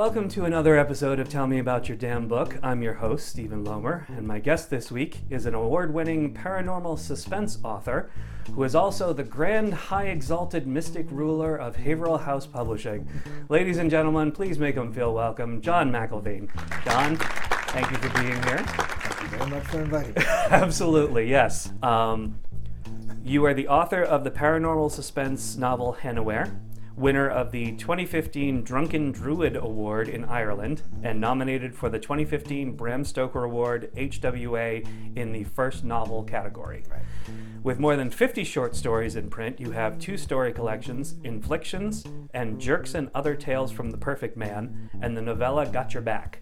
Welcome to another episode of Tell Me About Your Damn Book. I'm your host, Stephen Lomer, and my guest this week is an award winning paranormal suspense author who is also the grand, high exalted mystic ruler of Haverhill House Publishing. Ladies and gentlemen, please make him feel welcome, John McIlveen. John, thank you for being here. Thank you very much for inviting me. Absolutely, yes. Um, you are the author of the paranormal suspense novel Hannahwhere, winner of the 2015 Drunken Druid Award in Ireland, and nominated for the 2015 Bram Stoker Award HWA in the first novel category. Right. With more than 50 short stories in print, you have two story collections, Inflictions and Jerks and Other Tales from the Perfect Man, and the novella Got Your Back.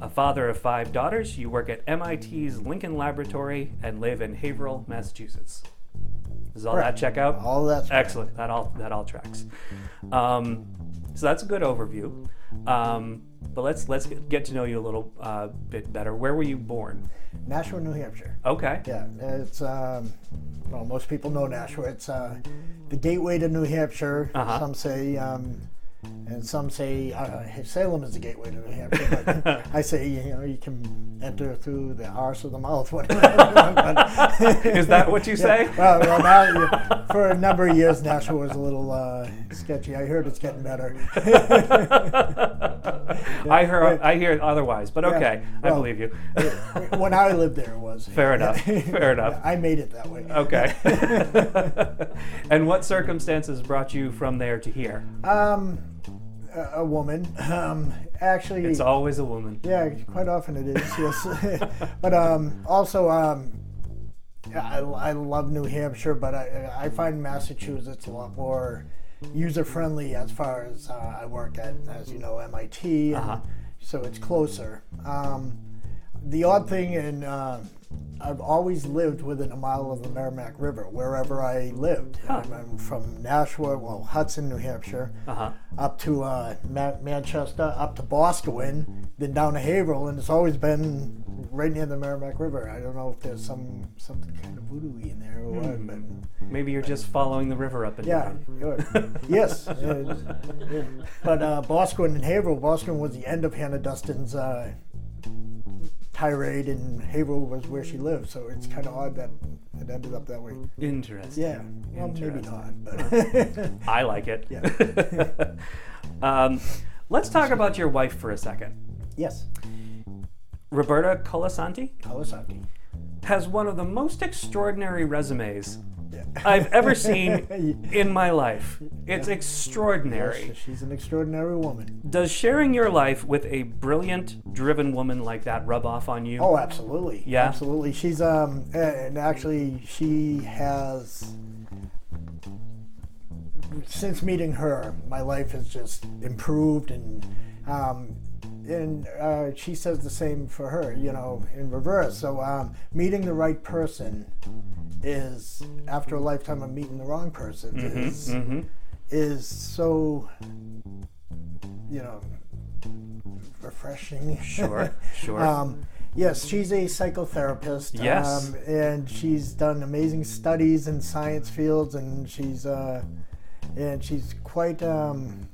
A father of five daughters, you work at MIT's Lincoln Laboratory and live in Haverhill, Massachusetts. Does all that check out? All that. Excellent. That all that all tracks. Um, so that's a good overview. Um, but let's let's get, get to know you a little uh, bit better. Where were you born? Nashua, New Hampshire. Okay. Yeah, it's um, well, most people know Nashua. It's uh, the gateway to New Hampshire. Uh-huh. Some say, um, and some say uh, Salem is the gateway to New Hampshire. But I say, you know, you can enter through the arse of the mouth. whatever. Is that what you say? Yeah. Well, well now, for a number of years, Nashua was a little uh, sketchy. I heard it's getting better. I hear I hear otherwise, but Yeah, okay, I believe you. when I lived there, it was. Fair enough, fair enough. I made it that way. okay. and what circumstances brought you from there to here? Um, a, woman. Um, actually, It's always a woman. yeah, quite often it is. Yes, but um, also um, I, I love New Hampshire, but I, I find Massachusetts a lot more user friendly as far as uh, I work at, as you know, MIT, and Uh-huh. so it's closer. Um, the odd thing, and uh, I've always lived within a mile of the Merrimack River, wherever I lived. Huh. I'm, I'm from Nashua, well, Hudson, New Hampshire, Uh huh. up to uh, Ma- Manchester, up to Boscawen, then down to Haverhill, and it's always been right near the Merrimack River. I don't know if there's some something kind of voodoo in there or what, but Maybe you're just following the river up and yeah, down. yes. uh, yeah. But uh, Boscawen and Haverhill, Boscawen was the end of Hannah Dustin's. uh, tirade, and Haverhill was where she lived. So it's kind of odd that it ended up that way. Interesting. Yeah, well, maybe not, but I like it. Yeah. um, let's talk about your wife for a second. yes, Roberta Colasanti Kawasaki. has one of the most extraordinary resumes. I've ever seen in my life. It's extraordinary. Yes, she's an extraordinary woman. Does sharing your life with a brilliant, driven woman like that rub off on you? Oh, absolutely. Yeah? absolutely. She's um, and actually, she has. Since meeting her, my life has just improved, and um, and uh, she says the same for her. You know, in reverse. So um, meeting the right person is after a lifetime of meeting the wrong person is hmm is so you know refreshing. Sure, sure. Um, yes, she's a psychotherapist. Yes. Um, and she's done amazing studies in science fields, and she's uh, and she's quite um,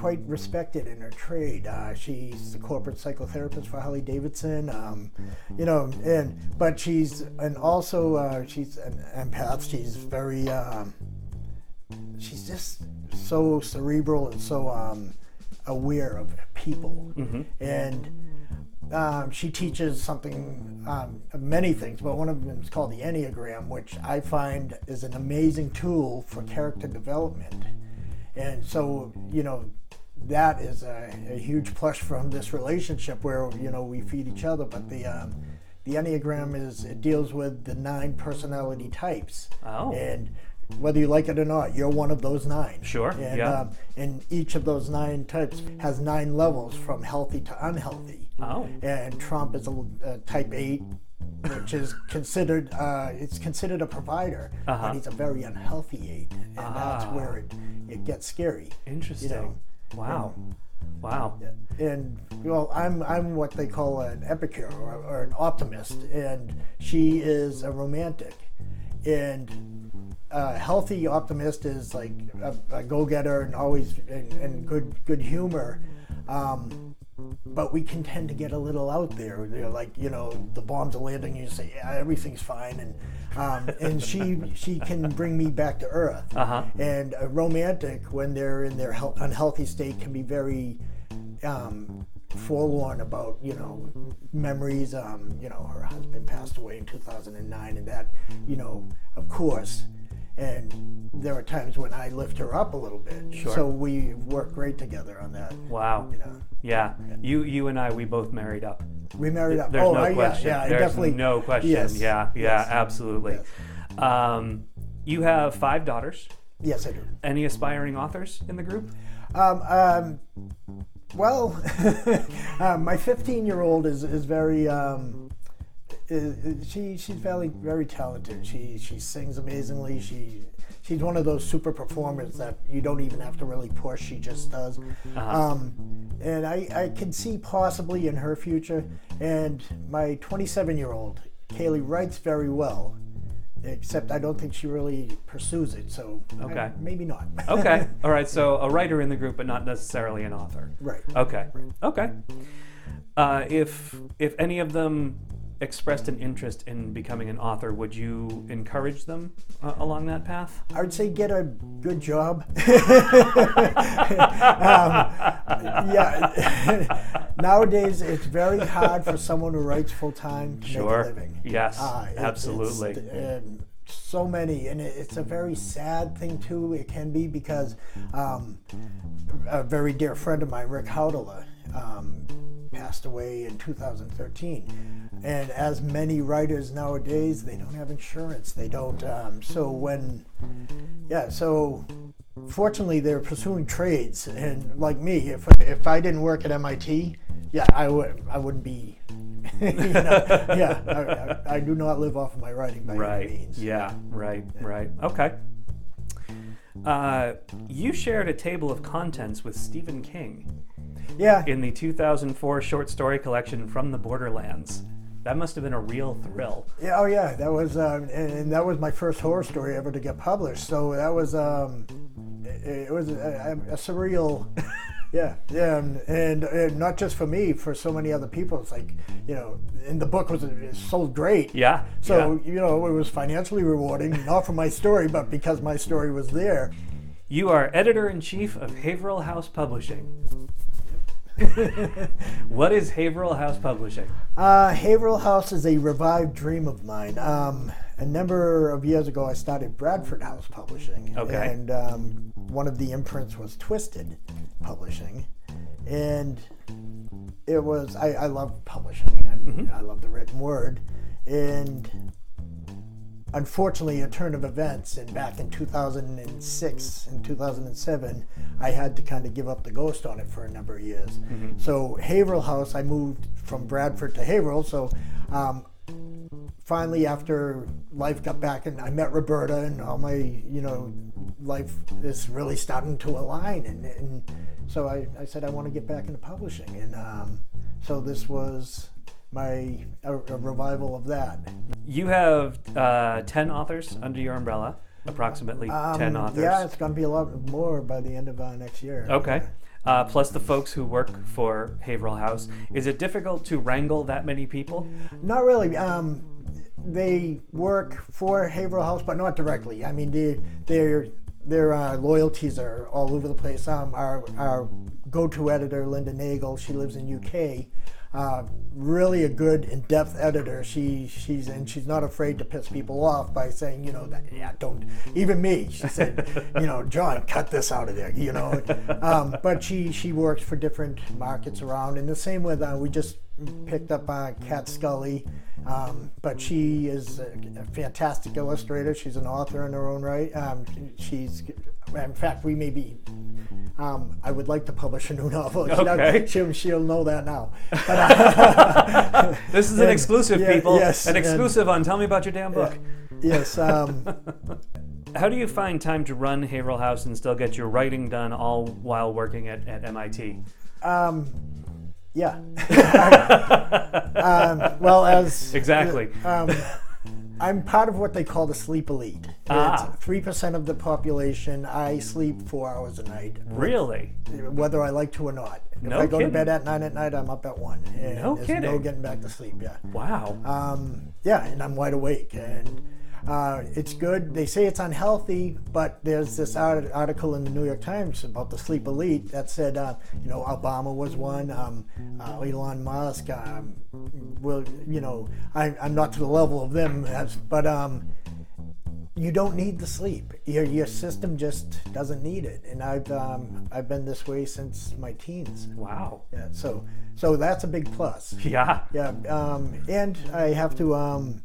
quite respected in her trade. Uh, she's the corporate psychotherapist for Harley Davidson. Um, you know, and but she's and also uh, she's an empath. She's very um, she's just so cerebral and so um, aware of people, and um, she teaches something, um, many things, but one of them is called the Enneagram, which I find is an amazing tool for character development. And so, you know, that is a, a huge plus from this relationship where you know we feed each other. But the um, the Enneagram is it deals with the nine personality types, Oh. and whether you like it or not, you're one of those nine. Sure, And, yeah. um, and each of those nine types has nine levels from healthy to unhealthy. Oh. And Trump is a, a type eight, which is considered uh, it's considered a provider, Uh-huh. but he's a very unhealthy eight, and that's Ah. where it, it gets scary. Interesting. You know, wow. Wow. and well, I'm I'm what they call an epicure or, or an optimist, and she is a romantic, and a healthy optimist is like a, a go-getter and always and, and good good humor. Um, but we can tend to get a little out there. They're like, you know, the bombs are landing, you say, yeah, everything's fine, and um, and she she can bring me back to earth. Uh-huh. And a romantic, when they're in their health, unhealthy state, can be very um, forlorn about you know memories. Um, you know, her husband passed away in 2009, and that, you know, of course. And there are times when I lift her up a little bit. Sure. So we work great together on that. Wow. You know, Yeah. You you and I we both married up. we married up. There's oh, no I, question. Yeah, yeah, There's definitely. no question. Yes, Yeah, yeah, yes, absolutely. yes. Um, you have five daughters. Yes, I do. Any aspiring authors in the group? Um, um, well, uh, my 15 year old is, is very. Um, she she's very very talented. She she sings amazingly. She she's one of those super performers that you don't even have to really push. She just does. Uh-huh. Um, and I I can see possibly in her future. And my 27 year old Kaylee writes very well. Except I don't think she really pursues it, so I- Okay. maybe not. Okay. All right. So a writer in the group, but not necessarily an author. right. Okay. Okay. Uh, if if any of them expressed an interest in becoming an author, would you encourage them uh, along that path? I would say get a good job. um, yeah. Nowadays, it's very hard for someone who writes full time to Sure. make a living. Yes. Ah, it- absolutely. um, so many, and it, it's a very sad thing too. It can be because um, a very dear friend of mine, Rick um, passed away in 2013. And as many writers nowadays, they don't have insurance. They don't. Um, so when, yeah, so fortunately they're pursuing trades, and like me, if if I didn't work at MIT, yeah, I would I wouldn't be. you know, yeah, I, I, I do not live off of my writing by any Right. means. Yeah. Right. Right. Okay. Uh, you shared a table of contents with Stephen King Yeah, in the 2004 short story collection From the Borderlands. That must have been a real thrill. Yeah, oh yeah, that was, um, and, and that was my first horror story ever to get published. So that was, um, it, it was a, a, a surreal, yeah, yeah, and, and, and not just for me, for so many other people. It's like, you know, and the book was it sold great. Yeah. So yeah. you know, it was financially rewarding, not for my story, but because my story was there. You are editor in chief of Haverhill House Publishing. what is Haverhill House Publishing? Uh, Haverhill House is a revived dream of mine. Um, a number of years ago, I started Bradford House Publishing. Okay. And um, one of the imprints was Twisted Publishing. And it was, I, I love publishing and I love the written word. And unfortunately, a turn of events, and back in 2006 and 2007, I had to kind of give up the ghost on it for a number of years. So Haverhill House, I moved from Bradford to Haverhill. So um, finally, after life got back, and I met Roberta, and all my, you know, life is really starting to align. And, and so I, I said I want to get back into publishing, and um, so this was my a, a revival of that. You have uh, 10 authors under your umbrella, approximately 10 Um, authors. Yeah, it's going to be a lot more by the end of uh, next year. Okay. Uh, plus the folks who work for Haverhill House. Is it difficult to wrangle that many people? Not really. Um, they work for Haverhill House, but not directly. I mean, they, their their uh, loyalties are all over the place. Um, our our go-to editor, Linda Nagle, she lives in UK. Uh, really a good in-depth editor. She she's and she's not afraid to piss people off by saying, you know, that yeah, don't even me. She said, you know, John, cut this out of there. You know, um, but she she works for different markets around. And the same with uh, we just picked up uh, Kat Scully. Um, but she is a, a fantastic illustrator. She's an author in her own right. Um, she's, in fact, we may be. Um, I would like to publish a new novel. She does- Okay. she'll, she'll know that now. But, uh, This is an And- exclusive, yeah, people. yes, an and- exclusive on Tell Me About Your Damn Book. yes. Um, How do you find time to run Haverhill House and still get your writing done all while working at, at MIT? um, yeah. um, well, as Exactly. Um, I'm part of what they call the sleep elite. Ah. Three percent of the population. I sleep four hours a night, Really? whether I like to or not. If No I go kidding. to bed at nine at night, I'm up at one. And No there's no getting back to sleep. Yeah. Wow. Um, yeah, and I'm wide awake, and uh, it's good. They say it's unhealthy, but there's this art- article in the New York Times about the sleep elite that said, uh, you know, Obama was one, um, uh, Elon Musk. Um, will you know? I, I'm not to the level of them, as, but um, you don't need the sleep. Your your system just doesn't need it, and I've um, I've been this way since my teens. Wow. Yeah, so so that's a big plus. Yeah. Yeah, um, and I have to, um,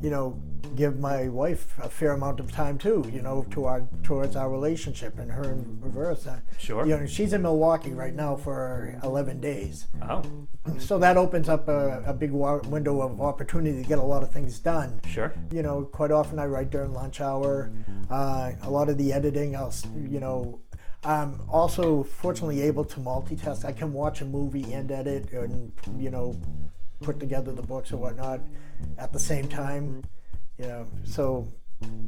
you know, give my wife a fair amount of time too. You know, to our towards our relationship, and her in reverse. Uh, Sure. You know, she's in Milwaukee right now for 11 days, Oh, so that opens up a, a big wa- window of opportunity to get a lot of things done. sure. You know, quite often I write during lunch hour. Uh, a lot of the editing, I'll, you know, I'm also fortunately able to multitask. I can watch a movie and edit and, you know, put together the books or whatnot at the same time. You know, so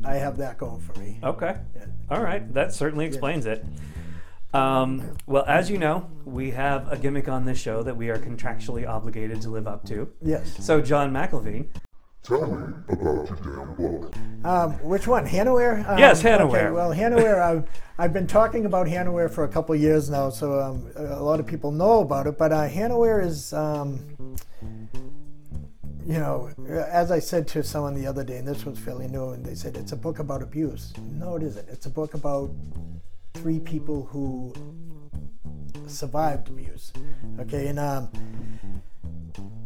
I have that going for me. Okay. Yeah. All right. That certainly explains it. Um, well, as you know, we have a gimmick on this show that we are contractually obligated to live up to. Yes. So, John McIlveen, Tell me about your damn book. Um, which one? Hannahwhere? Um, Yes, Okay, well, Hannahwhere, I've, I've been talking about Hannahwhere for a couple of years now, so um, a lot of people know about it. But uh, Hannahwhere is, um, you know, as I said to someone the other day, and this was fairly new, and they said it's a book about abuse. No, it isn't. It's a book about three people who survived abuse. Okay, and um,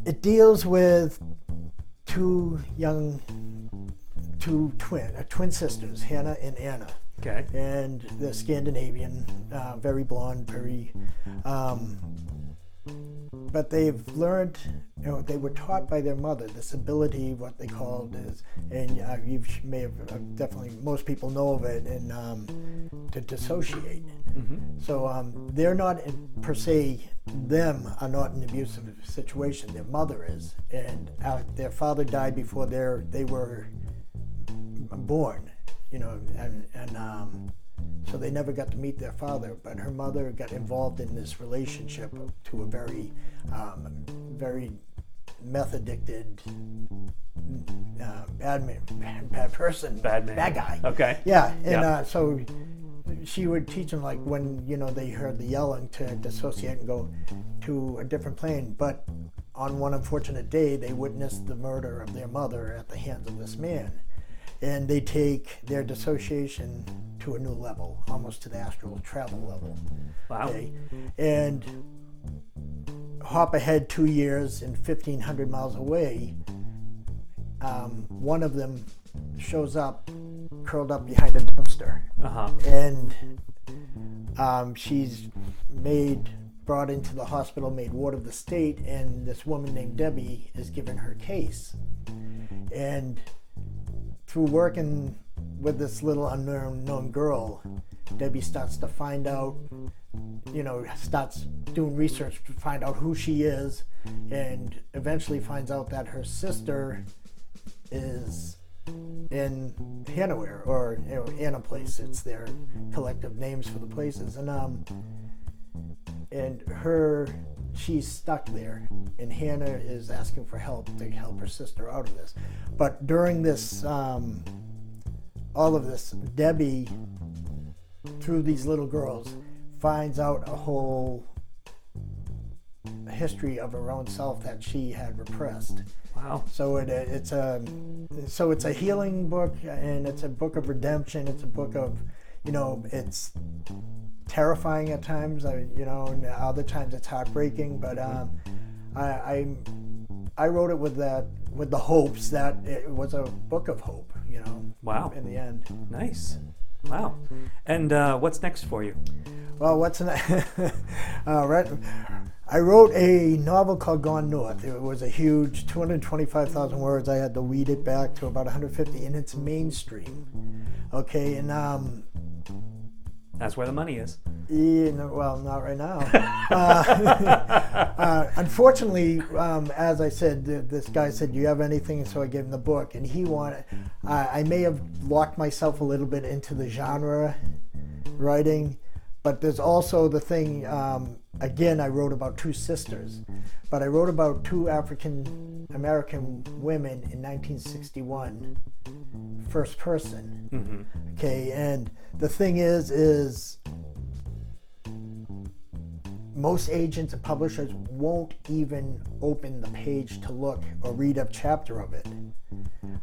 it deals with two young two twin uh, twin sisters, Hannah and Anna, okay. and they're Scandinavian, uh, very blonde, very. Um, but they've learned, you know, they were taught by their mother this ability, what they called is, and uh, you may have uh, definitely most people know of it, and um, to dissociate. So um, they're not in, per se. Them are not in an abusive situation. Their mother is, and uh, their father died before their they were born. You know, and and um, so they never got to meet their father. But her mother got involved in this relationship to a very, um, very meth addicted, uh, bad man, bad person, Bad man. bad guy. Okay. Yeah, and Yeah. Uh, so she would teach them like when you know they heard the yelling to dissociate and go to a different plane. But on one unfortunate day, they witnessed the murder of their mother at the hands of this man, and they take their dissociation to a new level, almost to the astral travel level. Wow. Okay, and hop ahead two years and 1,500 miles away. Um, one of them shows up curled up behind a dumpster Uh huh. and um, she's made brought into the hospital made ward of the state and this woman named debbie is given her case and through working with this little unknown girl debbie starts to find out you know starts doing research to find out who she is and eventually finds out that her sister is in Hannahwhere or you know, Place. It's their collective names for the places, and um, and her, she's stuck there, and Hannah is asking for help to help her sister out of this. But during this, um, all of this, Debbie, through these little girls, finds out a whole history of her own self that she had repressed. Wow. So it, it's a so it's a healing book and it's a book of redemption. It's a book of you know it's terrifying at times. I, you know, and other times it's heartbreaking. But um, I, I I wrote it with that with the hopes that it was a book of hope. You know. Wow. In the end. Nice. Wow. And uh, what's next for you? Well, what's an, uh, right, I wrote a novel called Gone North. It was a huge 225,000 words. I had to weed it back to about 150, and it's mainstream. Okay, and um, That's where the money is. Yeah, no, well, not right now. uh, uh, unfortunately, um, as I said, th- this guy said, "Do you have anything?" So I gave him the book, and he wanted. Uh, I may have locked myself a little bit into the genre writing, but there's also the thing. Um, again, I wrote about two sisters, but I wrote about two African American women in 1961, first person. hmm Okay, and the thing is, is most agents and publishers won't even open the page to look or read a chapter of it.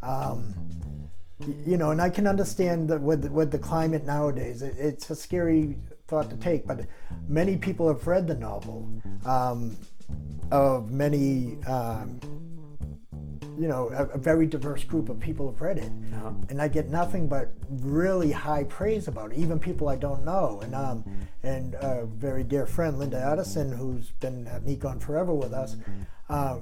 Um, you know, and I can understand that with with the climate nowadays, it, it's a scary thought to take. But many people have read the novel. Um, of many, um, you know, a, a very diverse group of people have read it Uh-huh. and I get nothing but really high praise about it, even people I don't know. And um, and a very dear friend, Linda Addison, who's been at Necon forever with us, um,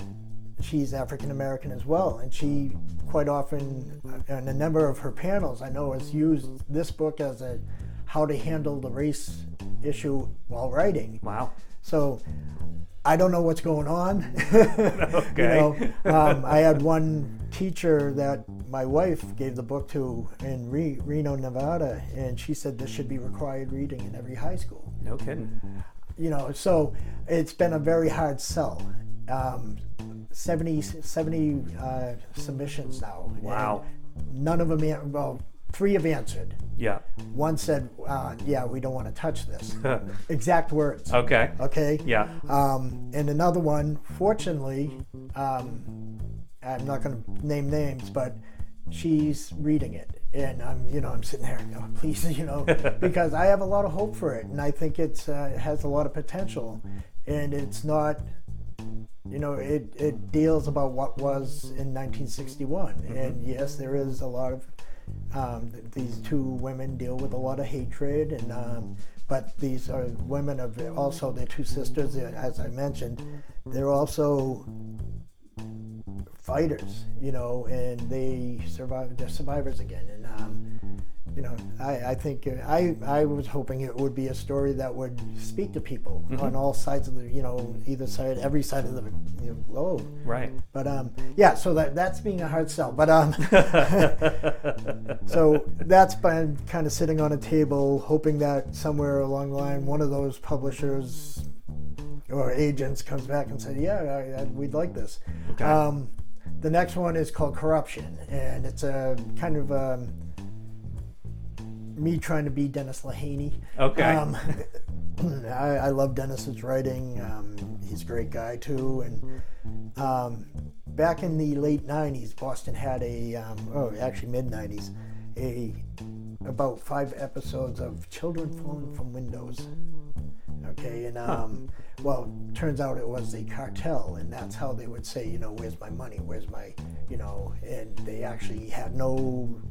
she's African American as well, and she quite often, uh, in a number of her panels, I know has used this book as a how to handle the race issue while writing. Wow. So I don't know what's going on. Okay. You know, um, I had one teacher that my wife gave the book to in Re- Reno, Nevada, and she said this should be required reading in every high school. No kidding. You know, so it's been a very hard sell. Um, 70, 70 uh, submissions now. Wow. None of them, well, three have answered. Yeah. One said, uh, "Yeah, we don't want to touch this." exact words. Okay. Okay. Yeah. Um, and another one, fortunately, um, I'm not going to name names, but she's reading it, and I'm, you know, I'm sitting there, oh, please, you know, because I have a lot of hope for it, and I think it's uh, it has a lot of potential, and it's not. You know, it, it deals about what was in 1961. And yes, there is a lot of um, th- these two women deal with a lot of hatred, and um, but these are women of also they're two sisters. uh, As I mentioned, they're also fighters, you know, and they survive. They're survivors again, you know, I, I think uh, I I was hoping it would be a story that would speak to people on all sides of the, you know, either side, every side of the you know, globe. Right. But um, yeah, so that that's being a hard sell. But um, so that's been kind of sitting on a table, hoping that somewhere along the line, one of those publishers or agents comes back and said, "Yeah, I, I, we'd like this." Okay. Um, the next one is called Corruption, and it's a kind of um, me trying to be Dennis Lehane. Okay. Um, I, I love Dennis's writing. Um, he's a great guy too. And um, back in the late '90s, Boston had a, um, oh, actually mid '90s, a about five episodes of children falling from windows. Okay, and um, well, turns out it was a cartel, and that's how they would say, you know, where's my money? Where's my, you know, and they actually had no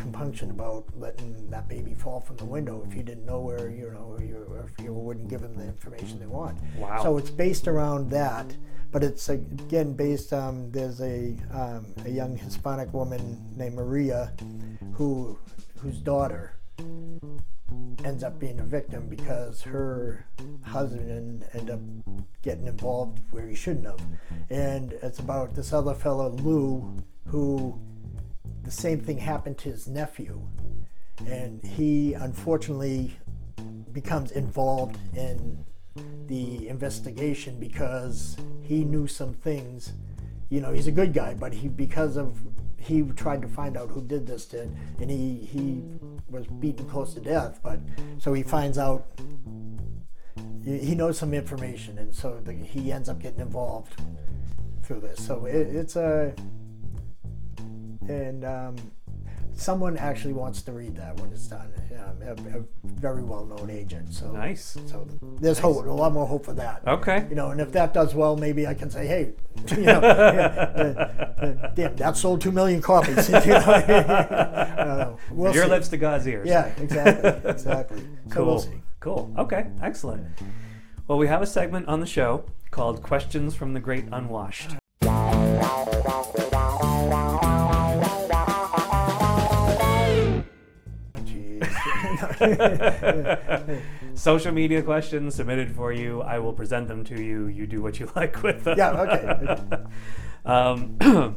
compunction about letting that baby fall from the window if you didn't know where you know or you, or if you wouldn't give them the information they want. Wow. So it's based around that, but it's again based. Um, there's a um, a young Hispanic woman named Maria, who whose daughter ends up being a victim because her husband ended up getting involved where he shouldn't have, and it's about this other fellow Lou who the same thing happened to his nephew, and he unfortunately becomes involved in the investigation because he knew some things. You know, he's a good guy, but he because of he tried to find out who did this to, and he he was beaten close to death. But so he finds out. He knows some information, and so the, he ends up getting involved through this. So it, it's a and um, someone actually wants to read that when it's done. Um, a, a very well-known agent. So Nice. So there's hope, a lot more hope for that. Okay. You know, and if that does well, maybe I can say, hey, you know, yeah, uh, uh, damn, that sold two million copies. you know? uh, we'll Your see. lips to God's ears. Yeah, exactly, exactly. So Cool. we'll see. Cool. Okay. Excellent. Well, we have a segment on the show called Questions from the Great Unwashed. Social media questions submitted for you. I will present them to you. You do what you like with them. Yeah, okay. Um,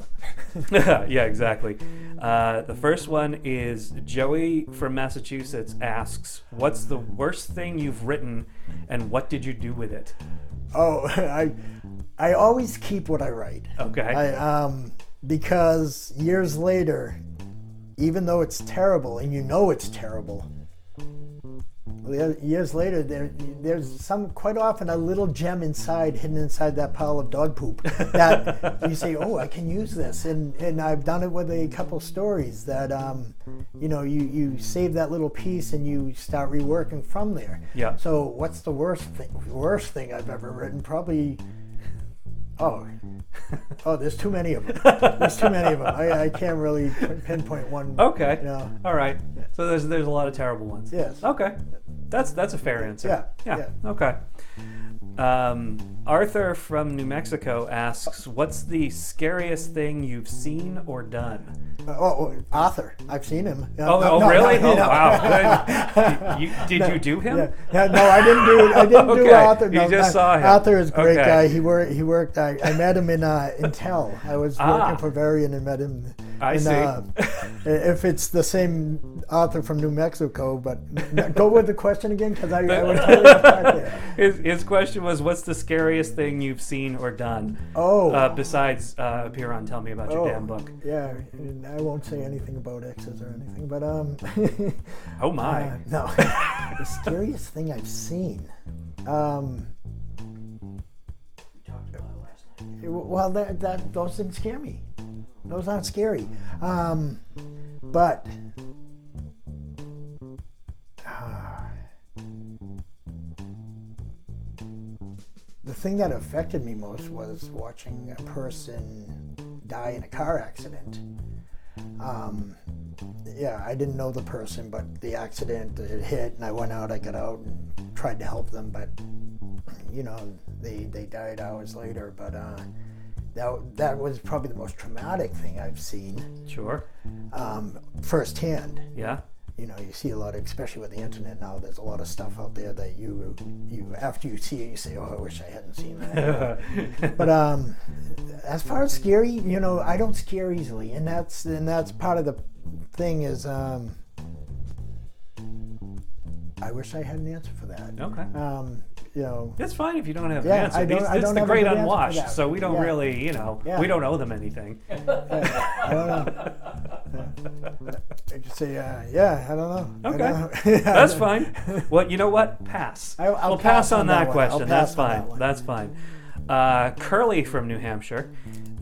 yeah, exactly. Uh, the first one is Joey from Massachusetts asks, "What's the worst thing you've written, and what did you do with it?" Oh, I I always keep what I write. Okay. I um because years later, even though it's terrible and you know it's terrible, le- years later there there's some quite often a little gem inside hidden inside that pile of dog poop that you say, oh, I can use this, and and I've done it with a couple stories that um you know you you save that little piece and you start reworking from there. Yeah. So what's the worst thing worst thing I've ever written? Probably. Oh, oh, there's too many of them. There's too many of them. I, I can't really pinpoint one. Okay. You know. All right. So there's there's a lot of terrible ones. Yes. Okay. That's that's a fair answer. Yeah, Yeah. yeah. Okay. Um, Arthur from New Mexico asks, "What's the scariest thing you've seen or done?" Uh, oh, oh, Arthur. I've seen him. Oh, No, oh no, really? no, oh, wow. You- did you do him? Yeah. Yeah, no, I didn't do. I didn't do Okay, Arthur. you No, just I- saw him. Arthur is a great Okay. guy. He worked. He worked. I, I met him in uh, Intel. I was Ah. working for Varian and met him. I in, see. Uh, if it's the same author from New Mexico, but go with the question again because I, I would totally get back there. His, his question was, "What's the scariest thing you've seen or done?" Oh. Uh, besides uh, appear on Tell Me About Your Oh, Damn Book. Yeah, and I won't say anything about exes or anything, but um. Oh my. Uh, no, the scariest thing I've seen. Um, well, that, that those didn't scare me. Those aren't scary. Um, but ah, the thing that affected me most was watching a person die in a car accident. Um, yeah, I didn't know the person, but the accident it hit, and I went out. I got out and tried to help them, but you know, they they died hours later. But uh, that that was probably the most traumatic thing I've seen Sure. um, firsthand. Yeah. You know, you see a lot, of, especially with the internet now. There's a lot of stuff out there that you you after you see it, you say, "Oh, I wish I hadn't seen that." but um, as far as scary, you know, I don't scare easily, and that's and that's part of the thing is um, I wish I had an answer for that. Okay. Um, you know, It's fine if you don't have Yeah, an answer. I don't- These- I it's don't the great good answer for unwashed, so we don't Yeah. really, you know, Yeah. we don't owe them anything. I don't know. I could say, uh, yeah, I don't know. Okay. don't know. That's fine. Well, you know what? Pass. I- I'll we'll pass, pass on, on that, that question. That's fine. that. That's fine. Uh, Curly from New Hampshire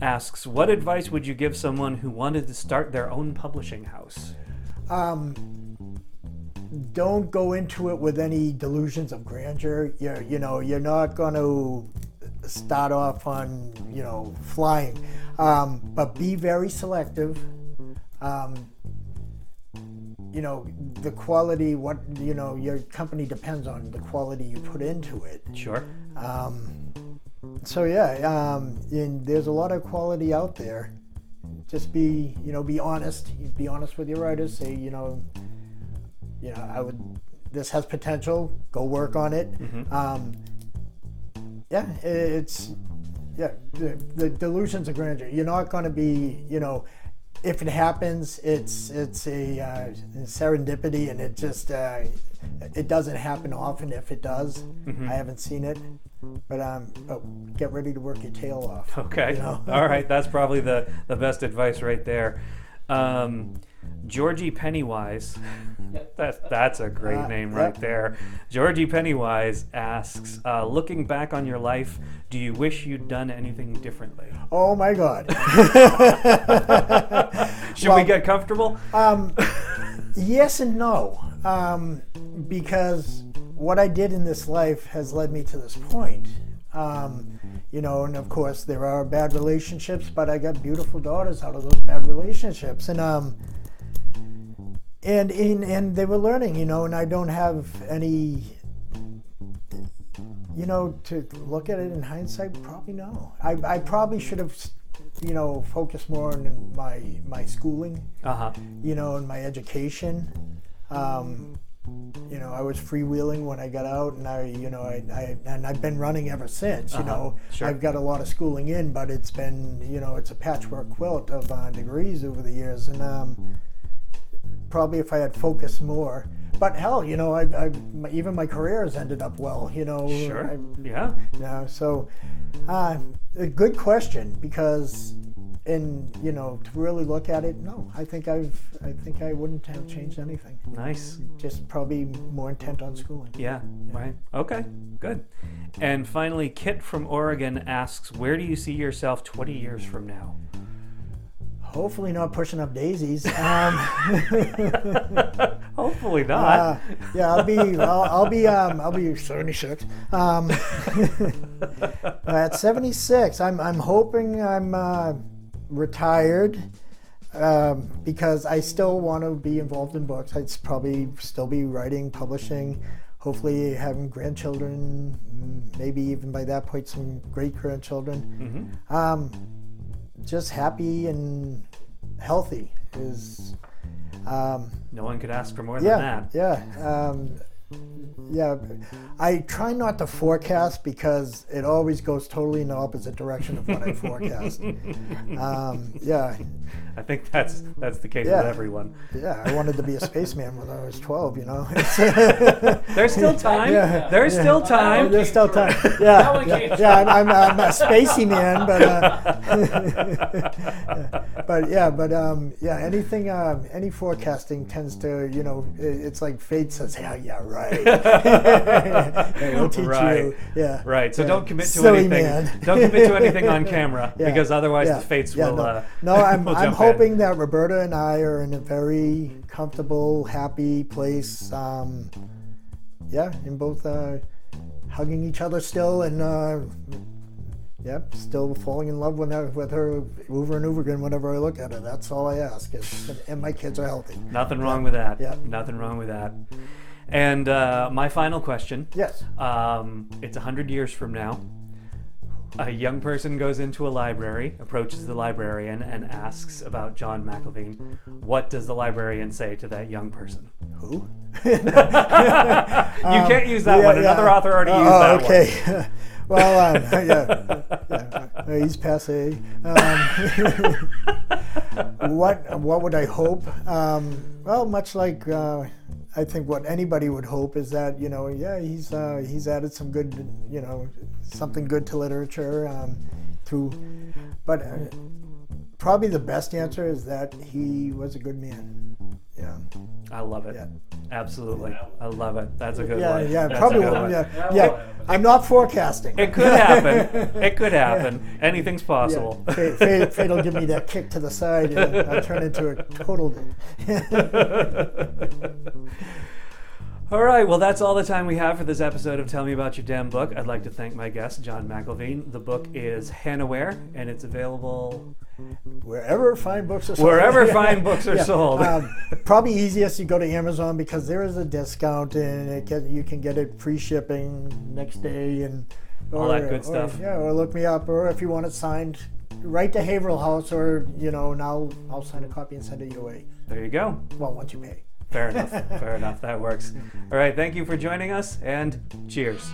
asks, "What advice would you give someone who wanted to start their own publishing house?" um, don't go into it with any delusions of grandeur. You're, you know, you're not going to start off on, you know, flying, um, but be very selective. Um, you know, the quality, what, you know, your company depends on the quality you put into it. Sure. Um, so yeah, um, and there's a lot of quality out there. Just be, you know, be honest. Be honest with your writers. Say, you know, you know, I would. This has potential. Go work on it. Um, yeah, it's yeah. The, the delusions of grandeur. You're not going to be, you know, if it happens, it's it's a uh, serendipity, and it just uh, it doesn't happen often. If it does, I haven't seen it, but um, but get ready to work your tail off. Okay. you know? All right. That's probably the, the best advice right there. Um, Georgie Pennywise. That's that's a great Uh, name yep. right there. Georgie Pennywise asks, uh, looking back on your life, do you wish you'd done anything differently? Oh my God. Should we get comfortable? Um, yes and no, um, because what I did in this life has led me to this point. Um, you know, and of course there are bad relationships, but I got beautiful daughters out of those bad relationships, and um, and in and they were learning, you know, and I don't have any. You know, to look at it in hindsight, probably no. I, I probably should have, you know, focused more on my my schooling Uh huh. you know, in my education. Um, you know, I was freewheeling when I got out, and I, you know, I, I and I've been running ever since. You Uh-huh, know, sure. I've got a lot of schooling in, but it's been, you know, it's a patchwork quilt of uh, degrees over the years, and um, probably if I had focused more. But hell, you know, I, I my, even my career has ended up well. You know, Sure. I, Yeah. yeah, so uh, a good question because, in you know, to really look at it, no, I think I've, I think I wouldn't have changed anything. Nice. Just probably more intent on schooling. Yeah, right. Okay, good. And finally, Kit from Oregon asks, "Where do you see yourself 20 years from now?" Hopefully, not pushing up daisies. Um, Hopefully not. uh, yeah, I'll be, I'll, I'll be, um, I'll be 76. Um, at 76, I'm, I'm hoping I'm uh, retired. um, because I still want to be involved in books. I'd probably still be writing, publishing, hopefully having grandchildren, maybe even by that point some great grandchildren. hmm Um, just happy and healthy is. Um, No one could ask for more than that. yeah, um, yeah. I try not to forecast because it always goes totally in the opposite direction of what I forecast. um, yeah, I think that's that's the case Yeah. with everyone. yeah. I wanted to be a spaceman when I was 12. You know. There's still time. Yeah. There's Yeah. still time. There's still time. Yeah, yeah, yeah. I'm, I'm, I'm a spacey man, but uh, but yeah, but um, yeah. Anything, um, any forecasting tends to, you know, it, it's like fate says, yeah, yeah, right. Hey, we'll teach Right. you. Yeah. Right. So Yeah. don't commit to Silly anything. man. Don't commit to anything on camera Yeah. because otherwise Yeah. the fates Yeah, will. no, uh, no I'm, will I'm jump in. hoping that Roberta and I are in a very comfortable, happy place. Um, yeah, in both uh, hugging each other still and uh, yep, still falling in love with her, with her over and over again whenever I look at her. That's all I ask. Is, and, my kids are healthy. Nothing wrong with that. Yeah. Nothing wrong with that. And uh, my final question. Yes. Um, it's 100 years from now. A young person goes into a library, approaches the librarian, and asks about John McIlveen. What does the librarian say to that young person? Who? you can't use that one. Another author already used oh, that one. okay. well, um, yeah, yeah. He's passe. Um, what What would I hope? Um, well, much like uh, I think what anybody would hope is that you know, yeah, he's uh, he's added some good, you know, something good to literature um, through, but. Uh, Probably the best answer is that he was a good man. Yeah. I love it. Yeah. Absolutely. I love it. That's a good Yeah, one. yeah, That's probably. will- one. Yeah, Yeah, yeah. I'm not forecasting. It could happen. It could happen. Anything's possible. Yeah. Fate, fate, fate will give me that kick to the side, and I'll turn into a total. All right, well, that's all the time we have for this episode of Tell Me About Your Damn Book. I'd like to thank my guest, John McIlveen. The book is Hannahwhere, and it's available. Wherever fine books are sold. Wherever fine books are sold. Um, probably easiest you go to Amazon because there is a discount and it get, you can get it free shipping next day and All that good or- stuff. Yeah, or look me up, or if you want it signed, write to Haverhill House, or you know, now I'll sign a copy and send it your way. There you go. Well, once you pay. Fair enough. Fair enough. That works. All right, thank you for joining us, and cheers.